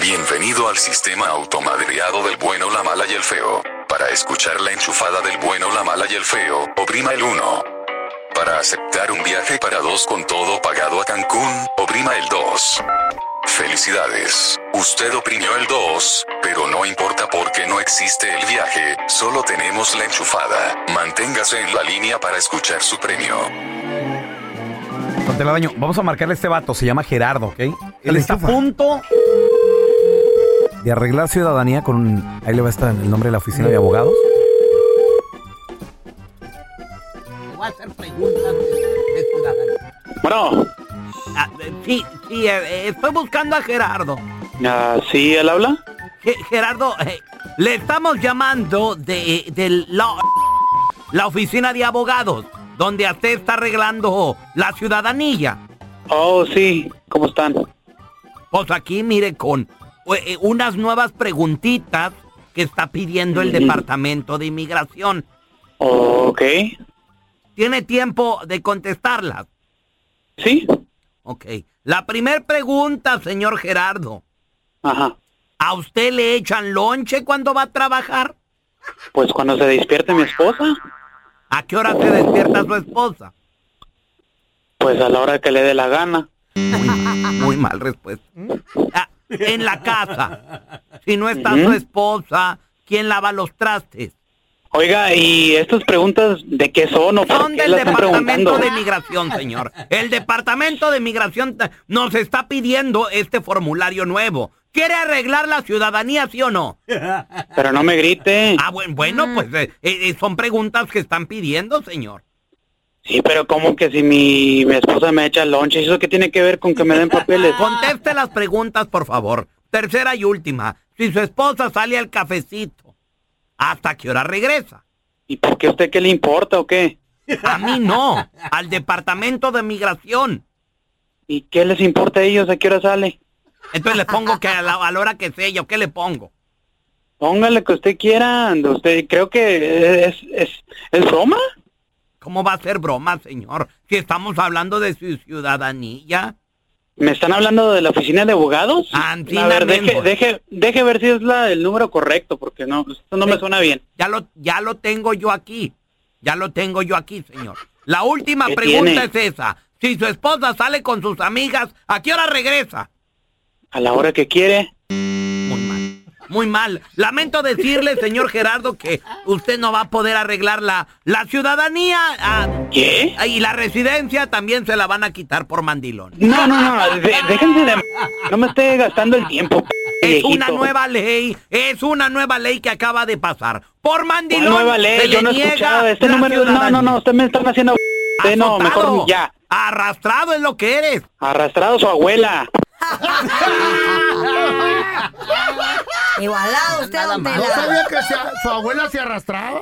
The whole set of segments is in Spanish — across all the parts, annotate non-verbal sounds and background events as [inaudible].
Bienvenido al sistema automadreado del bueno, la mala y el feo. Para escuchar la enchufada del bueno, la mala y el feo, oprima el 1. Para aceptar un viaje para dos con todo pagado a Cancún, oprima el 2. Felicidades, usted oprimió el 2, pero no importa porque no existe el viaje, solo tenemos la enchufada. Manténgase en la línea para escuchar su premio. Telaraño, vamos a marcarle a este vato, se llama Gerardo, ¿ok? Él está a punto de arreglar ciudadanía con... Ahí le va a estar el nombre de la oficina de abogados. voy a hacer preguntas de, de ciudadanía. Bueno, Ah, sí, sí, eh, eh, estoy buscando a Gerardo. ah, ¿sí él habla? Ge- Gerardo, eh, le estamos llamando de, de la, la oficina de abogados, donde usted está arreglando la ciudadanía. Oh, sí, ¿cómo están? Pues aquí, mire, con unas nuevas preguntitas que está pidiendo el Departamento de Inmigración. Ok, ¿Tiene tiempo de contestarlas? sí, Ok. La primer pregunta, señor Gerardo. ajá. ¿A usted le echan lonche cuando va a trabajar? Pues cuando se despierte mi esposa, ¿A qué hora se despierta su esposa? pues a la hora que le dé la gana. Muy mal respuesta. En la casa. Si no está Ujú. su esposa, ¿quién lava los trastes? Oiga, ¿y estas preguntas de qué son o por Son qué del las Departamento de Migración, señor. El Departamento de Migración nos está pidiendo este formulario nuevo. ¿Quiere arreglar la ciudadanía, sí o no? Pero no me grite. Ah, bueno, bueno pues eh, eh, son preguntas que están pidiendo, señor. Sí, pero como que si mi, mi esposa me echa lonche, ¿eso qué tiene que ver con que me den papeles? [laughs] Conteste las preguntas, por favor. Tercera y última. Si su esposa sale al cafecito, ¿hasta qué hora regresa? ¿Y por qué a usted qué le importa o qué? A mí no, al Departamento de Migración. ¿Y qué les importa a ellos a qué hora sale? Entonces le pongo que a la, a la hora que sea, ¿yo qué le pongo? Póngale que usted quiera. Usted creo que es, es, es broma. ¿Cómo va a ser broma, señor? Si estamos hablando de su ciudadanía. ¿Me están hablando de la oficina de abogados? Antina a ver, deje, deje, deje ver si es la, el número correcto, porque no, esto no me suena bien. Ya lo, ya lo tengo yo aquí. Ya lo tengo yo aquí, señor. La última ¿Qué pregunta tiene? es esa. Si su esposa sale con sus amigas, ¿a qué hora regresa? A la hora que quiere. Muy mal. Lamento decirle, señor Gerardo, que usted no va a poder arreglar la, la ciudadanía. ah, ¿Qué? Y la residencia también se la van a quitar por mandilón. No, no, no, de- déjense de... No me esté gastando el tiempo, Es viejito. una nueva ley, es una nueva ley que acaba de pasar. Por ¿Cuál mandilón. nueva se ley, le yo no he niega escuchado este la número. No, no, no, usted me están haciendo... Usted no, mejor ya. Arrastrado es lo que eres. Arrastrado su abuela. [laughs] Igualado usted, don ¿No Tela. sabía que se- su abuela se arrastraba?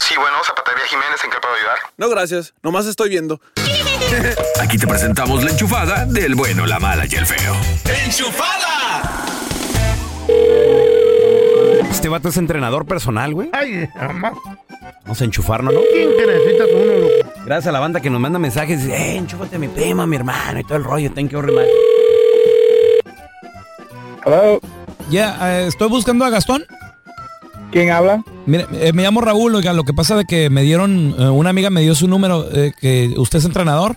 Sí, bueno, Zapatería Jiménez, ¿en qué puedo ayudar? No, gracias. Nomás estoy viendo. [laughs] Aquí te presentamos la enchufada del bueno, la mala y el feo. Este vato es entrenador personal, güey. Ay, mamá. Vamos a enchufarnos, ¿no? ¿Quién que necesitas uno, loco? Gracias a la banda que nos manda mensajes. Dice, eh, enchúfate a mi prima, mi hermano y todo el rollo. Thank you very much. Hello, Ya, eh, estoy buscando a Gastón. ¿quién habla? Mire, eh, me llamo Raúl, oiga, lo que pasa de que me dieron, eh, una amiga me dio su número, que usted es entrenador.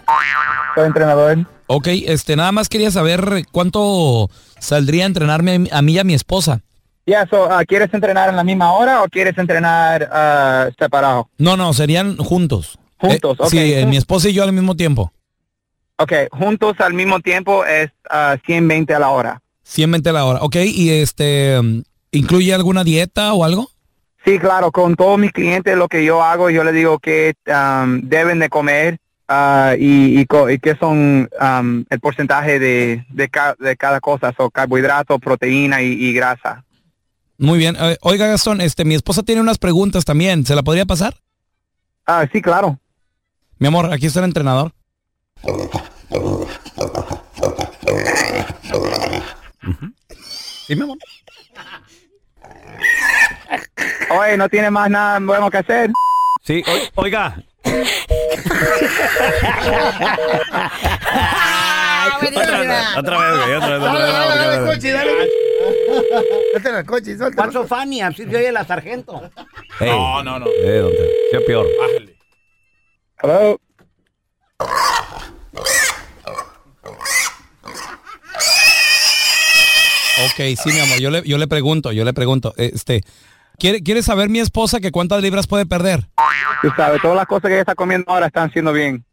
Soy entrenador. Ok, este, nada más quería saber cuánto saldría a entrenarme a mí- y a mi esposa. Ya, so, ah, ¿quieres entrenar en la misma hora o quieres entrenar ah, separado? No, no, serían juntos. Juntos, ok. Sí, mi esposa y yo al mismo tiempo. Ok, juntos al mismo tiempo es ah, 120 a la hora. 120 a la hora. Ok, y este, mm, ¿incluye alguna dieta o algo? Sí, claro, con todos mis clientes lo que yo hago, yo les digo que am, deben de comer ah, y, y, co- y qué son am, el porcentaje de, de, ca- de cada cosa, son carbohidratos, proteína y, y grasa. Muy bien. Eh, oiga, Gastón, este, mi esposa tiene unas preguntas también. ¿Se la podría pasar? Ah, sí, claro. Mi amor, aquí está el entrenador. [laughs] Sí, mi amor. Oye, no tiene más nada bueno que hacer. Sí, o- oiga. [laughs] otra vez, otra vez, güey, otra vez, otra Dale, vez. dale, dale, otra vez. coche, dale. Suéltala al coche, suéltala. Paso Fanny, así se oye la sargento. Ey, No, no, no. Eh, don Tela, sea peor. Bájale. Hello. Ok, sí, mi amor, yo le, yo le pregunto, yo le pregunto, este, ¿quiere, ¿quiere saber mi esposa que cuántas libras puede perder? Tú sabes, todas las cosas que ella está comiendo ahora están haciendo bien.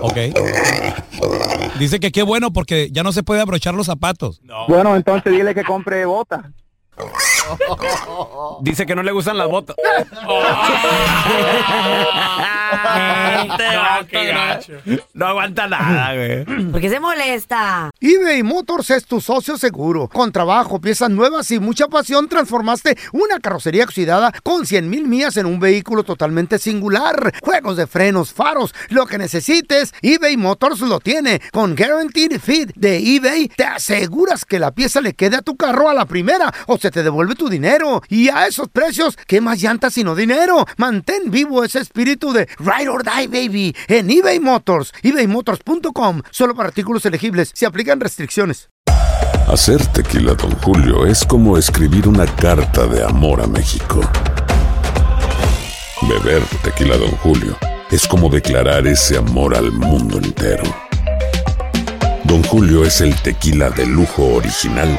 Ok. Dice que qué bueno porque ya no se puede abrochar los zapatos. Bueno, entonces dile que compre botas. [laughs] Dice que no le gustan las botas. [laughs] No aguanta nada, güey. ¿Por qué se molesta? eBay Motors es tu socio seguro. Con trabajo, piezas nuevas y mucha pasión, transformaste una carrocería oxidada con 100 mil millas en un vehículo totalmente singular. Juegos de frenos, faros, lo que necesites, eBay Motors lo tiene. Con Guaranteed Fit de eBay, te aseguras que la pieza le quede a tu carro a la primera o se te devuelve tu dinero. Y a esos precios, ¿qué más llantas sino dinero? Mantén vivo ese espíritu de Ride or Die, baby, en eBay Motors. ebaymotors.com. Solo para artículos elegibles. Se aplican restricciones. Hacer tequila, Don Julio, es como escribir una carta de amor a México. Beber tequila, Don Julio, es como declarar ese amor al mundo entero. Don Julio es el tequila de lujo original,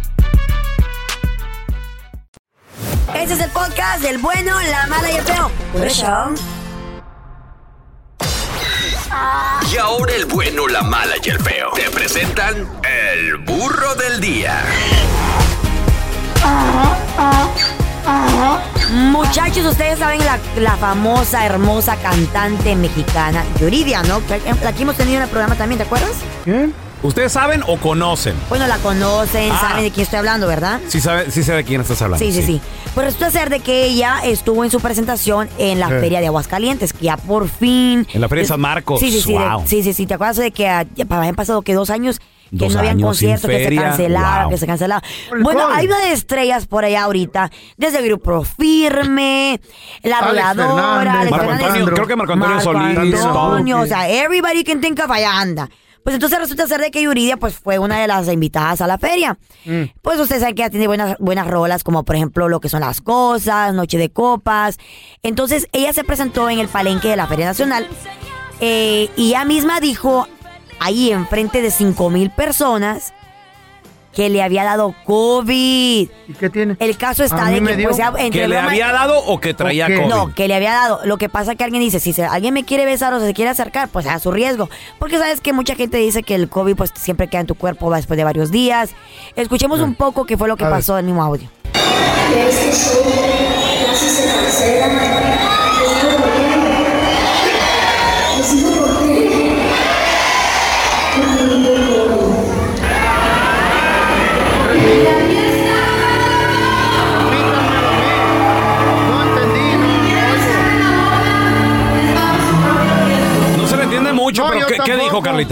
Este es el podcast del bueno, la mala y el feo. Por eso. Y ahora el bueno, la mala y el feo. Te presentan el burro del día. Muchachos, ustedes saben la, la famosa, hermosa cantante mexicana Yuridia, ¿no? Que Aquí hemos tenido en el programa también, ¿te acuerdas? ¿Ustedes saben o conocen? Bueno, la conocen, Ah. saben de quién estoy hablando, ¿verdad? Sí sabe, sí sabe de quién estás hablando. Sí, sí, sí. Pues resulta ser de que ella estuvo en su presentación en la Eh. Feria de Aguascalientes, que ya por fin... En la Feria de San Marcos. Sí, sí, sí. de- Wow. sí, sí, sí. ¿Te acuerdas de que habían pasado que dos años que Dos no habían conciertos, que se feria. cancelaron, Wow. que se cancelaron. el Bueno, hay una de estrellas por allá ahorita, desde el Grupo Firme, La. Alex Marco Antonio, creo que Marco Antonio Solís, Antonio, o sea, everybody can think of allá anda. Pues entonces resulta ser de que Yuridia pues fue una de las invitadas a la feria. Mm. Pues usted sabe que ella tiene buenas, buenas rolas, como por ejemplo lo que son las cosas, Noche de Copas. Entonces ella se presentó en el palenque de la Feria Nacional eh, y ella misma dijo ahí enfrente de 5 mil personas que le había dado COVID. ¿Y qué tiene? El caso está de que pues, ya entre ¿Que le broma- había dado o que traía. COVID? no, que le había dado. Lo que pasa es que alguien dice, si se- alguien me quiere besar o se quiere acercar, pues a su riesgo. Porque sabes que mucha gente dice que el COVID pues siempre queda en tu cuerpo después de varios días. Escuchemos un poco qué fue lo que A ver. pasó en el mismo audio. Este show casi se cancela.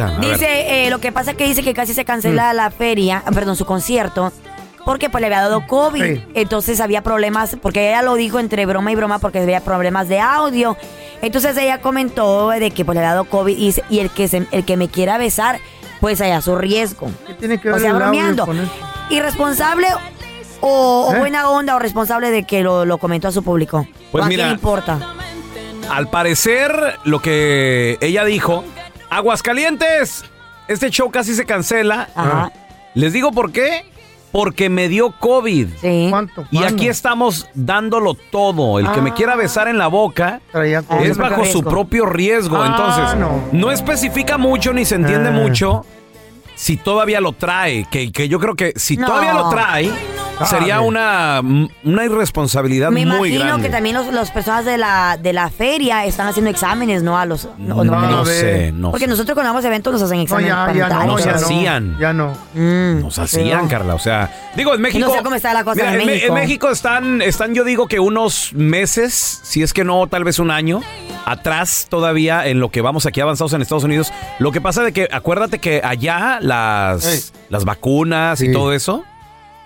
Carlita? A ver. Dice, eh, lo que pasa es que dice que casi se Mm. cancela la feria, ah, perdón, su concierto, porque pues le había dado COVID. Sí. Entonces había problemas, porque ella lo dijo entre broma y broma, porque había problemas de audio. Entonces ella comentó de que pues le había dado COVID y, dice, y el, que se- el que me quiera besar, pues allá su riesgo. ¿Qué tiene que O ver sea, el audio bromeando. Irresponsable o, o ¿Eh? buena onda o responsable de que lo, lo comentó a su público. Pues ¿O ¿A mira, quién importa? Al parecer, lo que ella dijo, Aguascalientes, este show casi se cancela. Ajá. Les digo por qué. Porque me dio COVID. Sí. ¿Cuánto? Y aquí estamos dándolo todo. El que me Ah. quiera besar en la boca es bajo su propio riesgo. Ah, Entonces, no. no. especifica mucho ni se entiende Ah. mucho si todavía lo trae. Que, que yo creo que si No. todavía lo trae, sería Sabe. una, una irresponsabilidad Me muy imagino grande. que también los, las personas de la, de la feria están haciendo exámenes, ¿no? A los. No, no, no sé, no Porque sé. nosotros cuando vamos a eventos nos hacen No, exámenes ya, ya no, Nos ya hacían. no. Ya no. Mm. Nos hacían, Carla. O sea, digo, en México. No sé cómo está la cosa en México. En México están, están, yo digo que unos meses, si es que no, tal vez un año, atrás todavía en lo que vamos aquí avanzados en Estados Unidos. Lo que pasa de que, acuérdate que allá las, las vacunas y Sí. todo eso,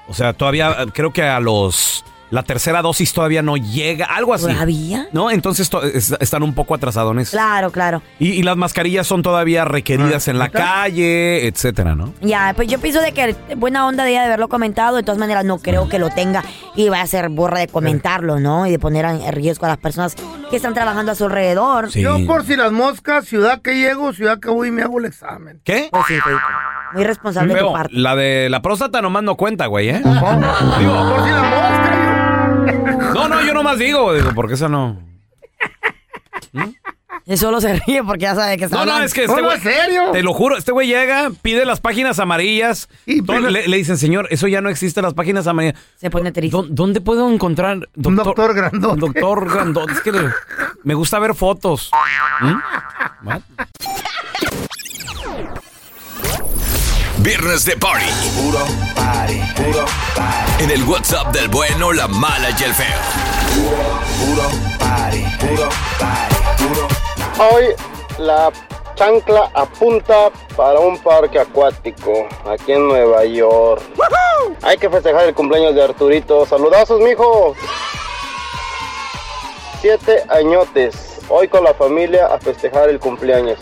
o sea, todavía creo que a los. La tercera dosis todavía no llega, algo así. ¿Todavía? ¿No? Entonces to- es- están un poco atrasadones. Claro, claro. Y, y las mascarillas son todavía requeridas Ah, en la calle, etcétera, ¿no? Ya, pues yo pienso de que buena onda de ella de haberlo comentado. De todas maneras, no creo que lo tenga y vaya a ser borra de comentarlo, ¿no? Y de poner en riesgo a las personas que están trabajando a su alrededor. Sí. Yo por si las moscas, ciudad que llego, ciudad que voy, me hago el examen. ¿Qué? Pues sí. Muy responsable de tu parte. la de la próstata nomás no cuenta, güey, ¿eh? Digo, por si las moscas, No, no, yo nomás digo, digo, porque esa no. [laughs] Y solo se ríe porque ya sabe que está No, no, hablando. es que este No, no, güey. ¿en serio? Te lo juro, este güey llega, pide las páginas amarillas. Y todo- pide- le, le dicen, señor, eso ya no existe, las páginas amarillas. Se pone triste. ¿Dó- ¿Dónde puedo encontrar Un doctor grandote. Doctor grandote. Es que le- me gusta ver fotos. ¿Mm? Viernes de Party. Puro party, puro party. En el WhatsApp del bueno, la mala y el feo. Puro party, puro party, puro Hoy la chancla apunta para un parque acuático aquí en Nueva York. Hay que festejar el cumpleaños de Arturito. Saludazos, mijo. Siete añotes. Hoy con la familia a festejar el cumpleaños.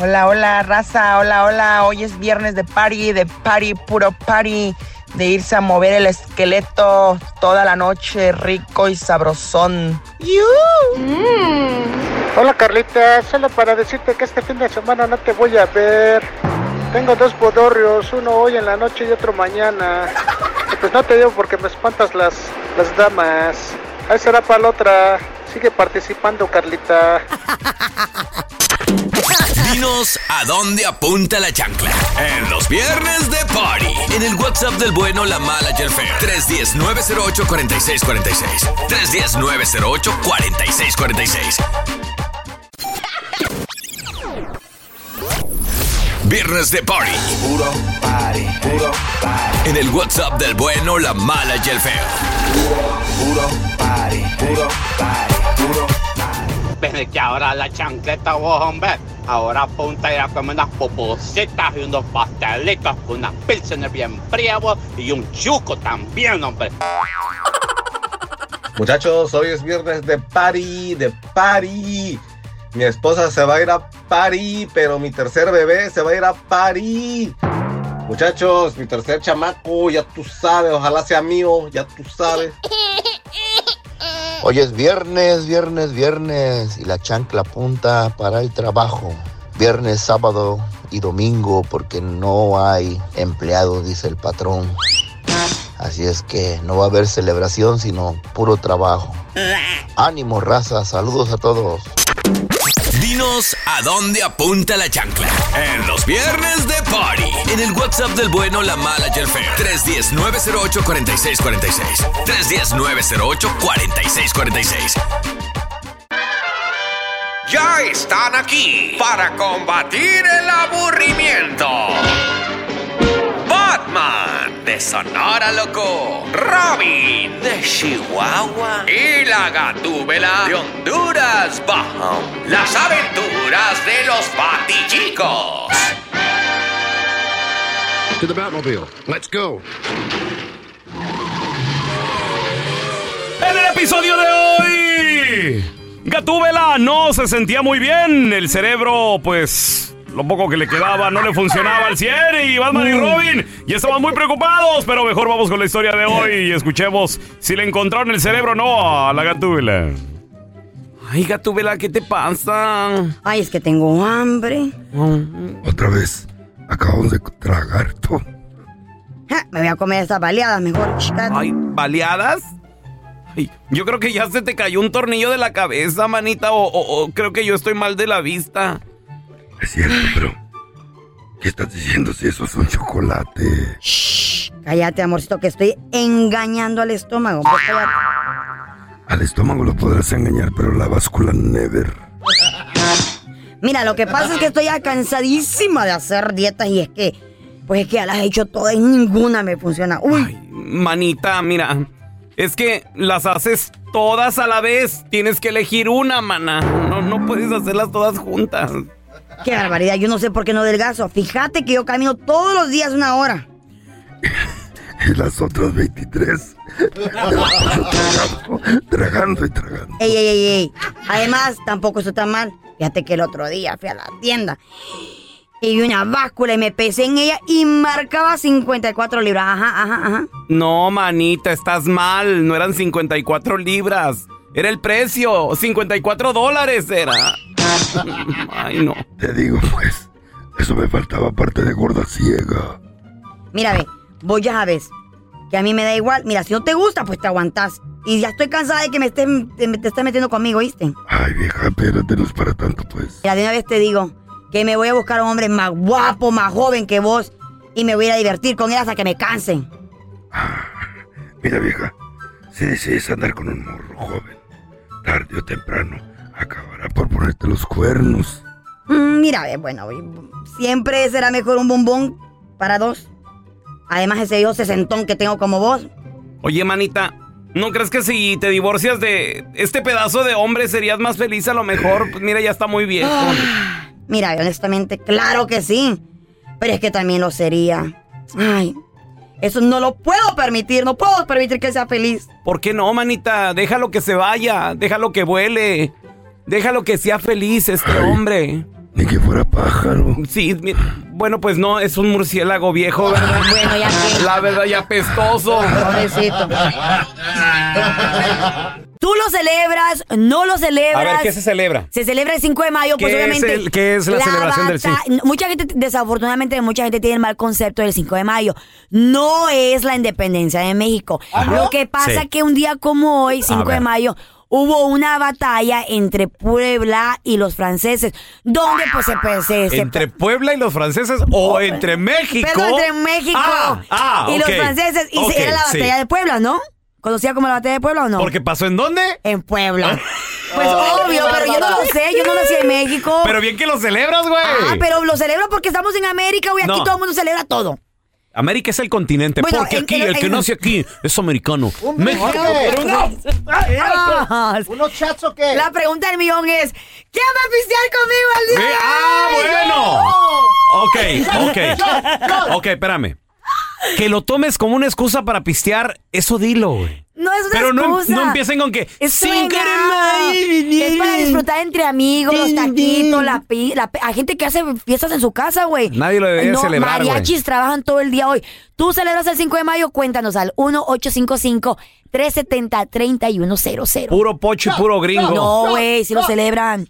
Hola, hola, raza, hola, hola. Hoy es viernes de party, de party, puro party, de irse a mover el esqueleto toda la noche, rico y sabrosón. Hola Carlita, solo para decirte que este fin de semana no te voy a ver. Tengo dos bodorrios, uno hoy en la noche y otro mañana. Y pues no te digo porque me espantas las, las damas. Ahí será para la otra. Sigue participando, Carlita. [laughs] Dinos a dónde apunta la chancla. En los viernes de Party. En el WhatsApp del bueno, la mala y el feo. 310-908-4646. 310-908-4646. Viernes de Party. Puro party, puro party. En el WhatsApp del bueno, la mala y el feo. Puro party, puro party, puro Desde que ahora la chancleta vos, hombre, Ahora apunta a ir a comer unas popositas y unos pastelitos con una pilsener bien fría bo, y un chuco también, hombre. [laughs] Muchachos, hoy es viernes de party, de party. Mi esposa se va a ir a party, pero mi tercer bebé se va a ir a party. Muchachos, mi tercer chamaco, ya tú sabes, ojalá sea mío, ya tú sabes. [laughs] Hoy es viernes, viernes, viernes y la chancla punta para el trabajo. Viernes, sábado y domingo porque no hay empleado, dice el patrón. Así es que no va a haber celebración, sino puro trabajo. Ánimo, raza, saludos a todos. Dinos a dónde apunta la chancla. En los viernes de party. En el WhatsApp del bueno, la mala y el feo. 310-908-4646. 310-908-4646. Ya están aquí para combatir el aburrimiento. Batman de Sonora Loco, Robin de Chihuahua y la Gatúbela de Honduras Bajo. Las aventuras de los Batichicos. To the Batmobile. Let's go. En el episodio de hoy, Gatúbela no se sentía muy bien. El cerebro, pues, lo poco que le quedaba no le funcionaba al 100 y Batman y Robin ya estaban muy preocupados. Pero mejor vamos con la historia de hoy y escuchemos si le encontraron el cerebro o no a la Gatúbela. Ay, Gatúbela, ¿qué te pasa? Ay, es que tengo hambre. Otra vez. Acabamos de tragar todo. Ja, Me voy a comer estas baleadas mejor. chica. Ay, ¿baleadas? Ay, yo creo que ya se te cayó un tornillo de la cabeza, manita, o, o- o creo que yo estoy mal de la vista. Es cierto, pero. ¿Qué estás diciendo si eso es un chocolate? Cállate, amorcito, que estoy engañando al estómago. Al estómago lo podrás engañar, pero la báscula never. Mira, lo que pasa es que estoy ya cansadísima de hacer dietas y es que, pues es que ya las he hecho todas y ninguna me funciona. Uy, Manita, mira, es que las haces todas a la vez. Tienes que elegir una, mana. No, no puedes hacerlas todas juntas. Qué barbaridad. Yo no sé por qué no delgazo. Fíjate que yo camino todos los días una hora. Y [laughs] las otras 23. tragando, [laughs] tragando y tragando. Ey, ey, ey, ey. Además, tampoco estoy tan mal. Fíjate que el otro día fui a la tienda y vi una báscula y me pesé en ella y marcaba 54 libras. Ajá, ajá, ajá. No, manita, estás mal. No eran 54 libras. Era el precio. 54 dólares era. Ay, no. Te digo, pues, eso me faltaba parte de gorda ciega. Mira, ve, vos ya sabes que a mí me da igual. Mira, si no te gusta, pues te aguantas. Y ya estoy cansada de que me estés, te, te estés metiendo conmigo, ¿viste? Ay, vieja, espérate, no es para tanto, pues. Mira, de una vez te digo que me voy a buscar a un hombre más guapo, más joven que vos. Y me voy a ir a divertir con él hasta que me cansen. Mira, vieja, si decides andar con un morro joven, tarde o temprano, acabará por ponerte los cuernos. Mm, mira, ve, bueno, siempre será mejor un bombón para dos. Además, ese hijo sesentón que tengo como vos. Oye, manita, ¿no crees que si te divorcias de este pedazo de hombre serías más feliz a lo mejor? Pues mira, ya está muy viejo. Mira, honestamente, claro que sí. Pero es que también lo sería. Ay, eso no lo puedo permitir. No puedo permitir que sea feliz. ¿Por qué no, manita? Déjalo que se vaya, déjalo que vuele, déjalo que sea feliz este hombre. Ni que fuera pájaro. Sí, mi- bueno, pues no, es un murciélago viejo, ¿verdad? Bueno, ya que. La verdad, ya pestoso. Pobrecito. ¿Tú lo celebras? ¿No lo celebras? A ver, ¿qué se celebra? Se celebra el 5 de mayo, pues ¿Qué es obviamente. el- qué es la celebración del bata- 5? Mucha gente, desafortunadamente, mucha gente tiene el mal concepto del 5 de mayo. No es la independencia de México. Lo que pasa Sí. que un día como hoy, 5 de mayo, hubo una batalla entre Puebla y los franceses, donde pues se... pues, se- se- ¿Entre Puebla y los franceses o entre México? Perdón, entre México Ah, ah, y los franceses. Y se- Ok, era la batalla sí. de Puebla, ¿no? ¿Conocida como la batalla de Puebla o no? ¿Porque pasó en dónde? En Puebla. Pues Ay, obvio, pero yo no lo sé, yo no nací en México. Pero bien que lo celebras, güey. Ah, pero lo celebro porque estamos en América, güey. Aquí No. todo el mundo celebra todo. América es el continente, Bueno, porque en- aquí, en- el que en- nace aquí es americano. México, ¿qué? pero no. Ah, ¿Unos chats o qué? La pregunta del millón es, ¿quién va a pistear conmigo el día Ah, bueno. Ok, [laughs] ok. Ok, espérame. Que lo tomes como una excusa para pistear, eso dilo, güey. No es una Pero no, excusa. no empiecen con que... Es "Sin Es para disfrutar entre amigos, los taquitos, la, pi- la Hay gente que hace fiestas en su casa, güey. Nadie lo debería no, celebrar, güey. mariachis trabajan todo el día hoy. Tú celebras el 5 de mayo, cuéntanos al 1-855-370-3100. Puro pocho y puro gringo. No, güey, si lo celebran.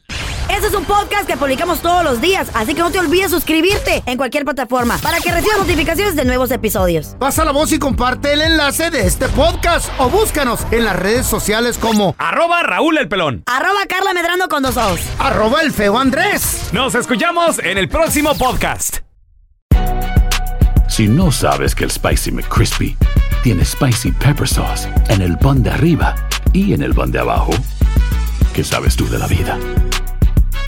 Este es un podcast que publicamos todos los días, así que no te olvides suscribirte en cualquier plataforma para que recibas notificaciones de nuevos episodios. Pasa la voz y comparte el enlace de este podcast o búscanos en las redes sociales como Arroba Raúl el Pelón. Arroba Carla Medrano con dos ojos. arroba el feo Andrés. Nos escuchamos en el próximo podcast. Si no sabes que el Spicy McCrispy tiene Spicy Pepper Sauce en el pan de arriba y en el pan de abajo, ¿qué sabes tú de la vida?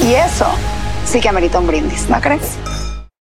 Y eso sí que amerita un brindis, ¿no crees?